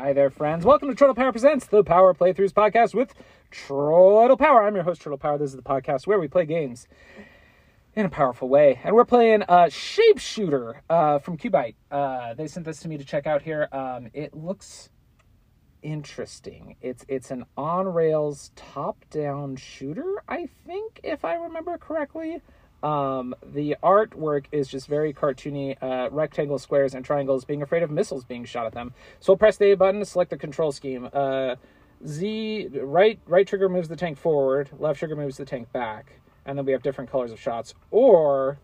Hi there, friends. Welcome to Chortle Power Presents, the Power Playthroughs podcast with Chortle Power. I'm your host, Chortle Power. This is the podcast where we play games in a powerful way. And we're playing uh, Shapeshooter uh, from Cubite. Uh, they sent this to me to check out here. Um, it looks interesting. It's it's an on rails top down shooter, I think, if I remember correctly. Um, the artwork is just very cartoony, uh, rectangle squares and triangles being afraid of missiles being shot at them. So we'll press the A button to select the control scheme. Uh, Z right right trigger moves the tank forward, left trigger moves the tank back, and then we have different colors of shots. Or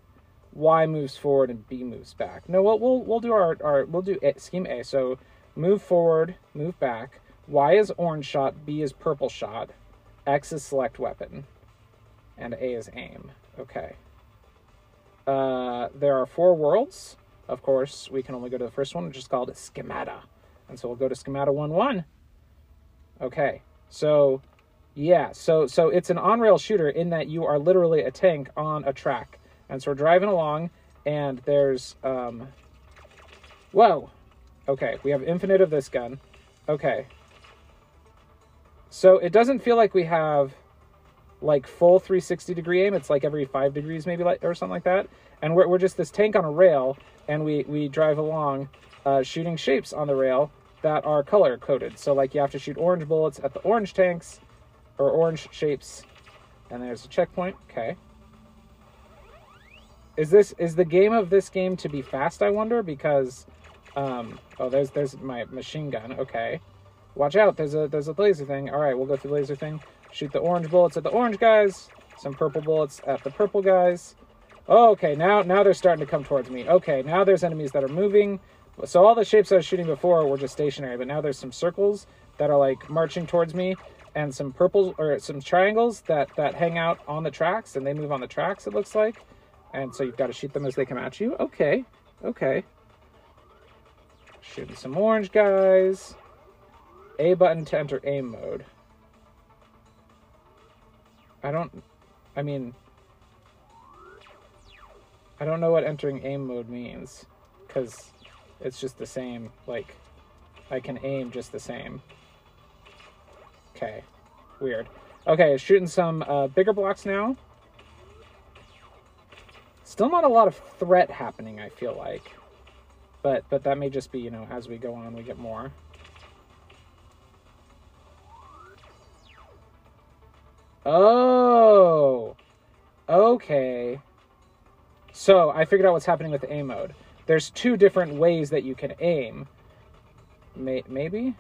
Y moves forward and B moves back. No, we'll we'll, we'll do our, our we'll do scheme A. So move forward, move back. Y is orange shot, B is purple shot, X is select weapon, and A is aim. Okay. Uh, there are four worlds. Of course, we can only go to the first one, which is called Schemata. And so we'll go to Schemata 1 1. Okay. So, yeah. So, so it's an on rail shooter in that you are literally a tank on a track. And so we're driving along, and there's. um Whoa. Okay. We have infinite of this gun. Okay. So it doesn't feel like we have like full 360 degree aim. It's like every five degrees, maybe like or something like that. And we're we're just this tank on a rail, and we we drive along, uh, shooting shapes on the rail that are color coded. So like you have to shoot orange bullets at the orange tanks, or orange shapes, and there's a checkpoint. Okay. Is this is the game of this game to be fast? I wonder because, um, oh, there's there's my machine gun. Okay, watch out. There's a there's a laser thing. All right, we'll go through the laser thing. Shoot the orange bullets at the orange guys. Some purple bullets at the purple guys. Oh, okay, now now they're starting to come towards me. Okay, now there's enemies that are moving. So all the shapes I was shooting before were just stationary, but now there's some circles that are like marching towards me, and some purples or some triangles that that hang out on the tracks, and they move on the tracks. It looks like, and so you've got to shoot them as they come at you. Okay, okay. Shooting some orange guys. A button to enter aim mode. I don't. I mean, I don't know what entering aim mode means, because it's just the same. Like, I can aim just the same. Okay, weird. Okay, shooting some uh, bigger blocks now. Still not a lot of threat happening. I feel like, but but that may just be you know as we go on we get more. Oh, okay. So I figured out what's happening with aim mode. There's two different ways that you can aim. May- maybe?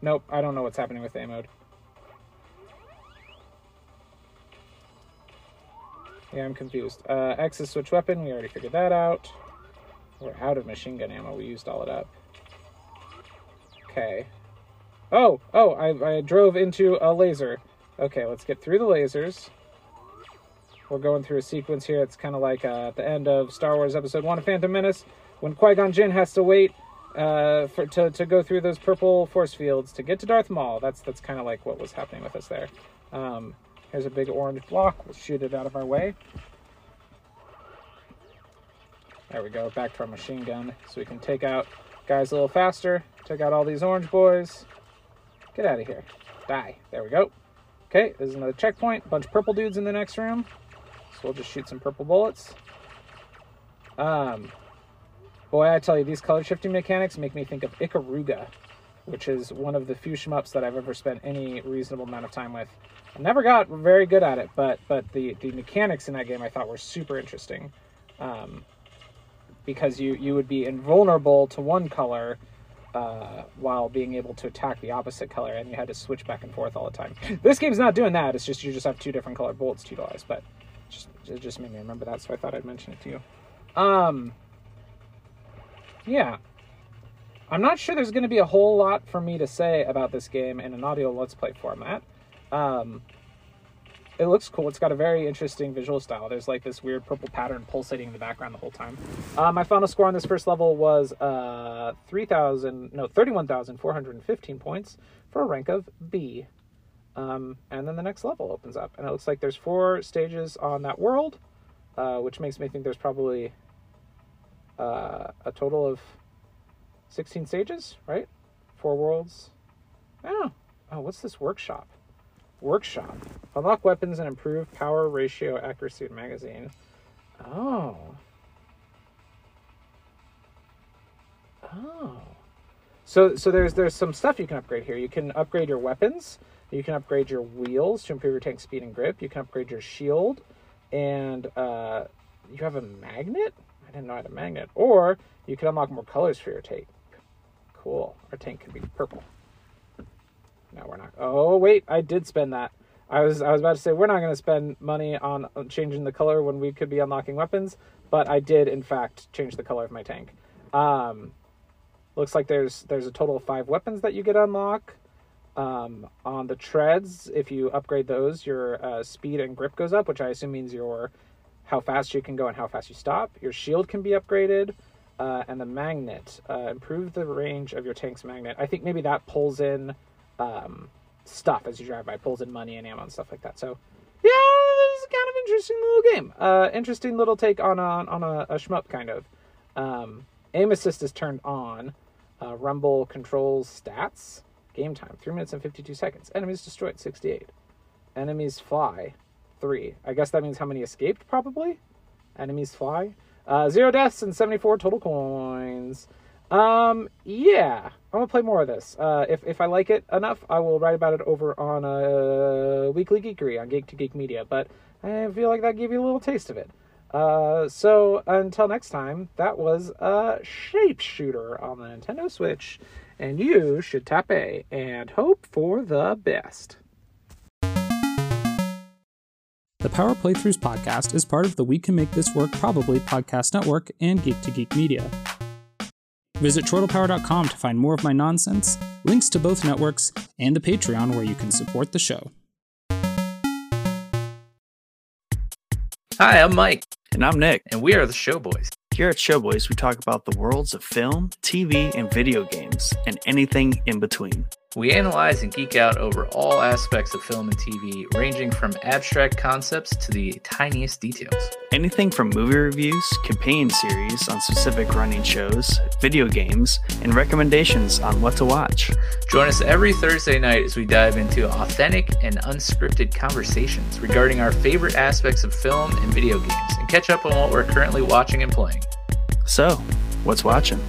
Nope, I don't know what's happening with aim mode. Yeah, I'm confused. Uh, X is switch weapon. We already figured that out. We're out of machine gun ammo. We used all it up. Okay. Oh, oh, I, I drove into a laser. Okay, let's get through the lasers. We're going through a sequence here. It's kind of like uh, at the end of Star Wars Episode 1 of Phantom Menace when Qui-Gon Jinn has to wait uh, for to, to go through those purple force fields to get to Darth Maul. That's that's kind of like what was happening with us there. Um, here's a big orange block. We'll shoot it out of our way. There we go. Back to our machine gun so we can take out guys a little faster. Take out all these orange boys. Get out of here. Die. There we go. Okay, there's another checkpoint. Bunch of purple dudes in the next room. So we'll just shoot some purple bullets. Um, boy, I tell you, these color shifting mechanics make me think of Ikaruga, which is one of the few shmups that I've ever spent any reasonable amount of time with. I never got very good at it, but but the the mechanics in that game I thought were super interesting, um, because you you would be invulnerable to one color. Uh, while being able to attack the opposite color, and you had to switch back and forth all the time. This game's not doing that. It's just you just have two different colored bullets to utilize, but just it just made me remember that, so I thought I'd mention it to you. Um, yeah, I'm not sure there's going to be a whole lot for me to say about this game in an audio let's play format. Um, it looks cool. It's got a very interesting visual style. There's like this weird purple pattern pulsating in the background the whole time. Uh, my final score on this first level was uh, 3,000, no, 31,415 points for a rank of B. Um, and then the next level opens up, and it looks like there's four stages on that world, uh, which makes me think there's probably uh, a total of 16 stages, right? Four worlds. Oh, oh, what's this workshop? Workshop. Unlock weapons and improve power, ratio, accuracy, magazine. Oh. Oh. So so there's there's some stuff you can upgrade here. You can upgrade your weapons. You can upgrade your wheels to improve your tank speed and grip. You can upgrade your shield, and uh, you have a magnet. I didn't know I had a magnet. Or you can unlock more colors for your tank. Cool. Our tank could be purple. No, we're not. Oh wait, I did spend that. I was I was about to say we're not going to spend money on changing the color when we could be unlocking weapons, but I did in fact change the color of my tank. Um, looks like there's there's a total of five weapons that you get unlock. Um, on the treads, if you upgrade those, your uh, speed and grip goes up, which I assume means your how fast you can go and how fast you stop. Your shield can be upgraded, uh, and the magnet uh, improve the range of your tank's magnet. I think maybe that pulls in um, stuff as you drive by, pulls in money and ammo and stuff like that. So yeah, it's kind of interesting little game. Uh, interesting little take on a, on a, a shmup kind of. Um, aim assist is turned on. Uh, Rumble controls stats. Game time, 3 minutes and 52 seconds. Enemies destroyed, 68. Enemies fly, 3. I guess that means how many escaped, probably? Enemies fly. Uh, zero deaths and 74 total coins. Um, yeah, I'm gonna play more of this. Uh, if, if I like it enough, I will write about it over on a uh, Weekly Geekery on Geek to Geek Media, but I feel like that gave you a little taste of it. Uh, so until next time, that was a Shapeshooter on the Nintendo Switch, and you should tap A and hope for the best. The Power Playthroughs podcast is part of the We Can Make This Work Probably podcast network and Geek to Geek Media. Visit chortlepower.com to find more of my nonsense, links to both networks, and the Patreon where you can support the show. Hi, I'm Mike, And I'm Nick. and we are the Showboys. Here at Showboys, we talk about the worlds of film, TV, and video games, and anything in between. We analyze and geek out over all aspects of film and TV, ranging from abstract concepts to the tiniest details. Anything from movie reviews, companion series on specific running shows, video games, and recommendations on what to watch. Join us every Thursday night as we dive into authentic and unscripted conversations regarding our favorite aspects of film and video games and catch up on what we're currently watching and playing. So, what's watching?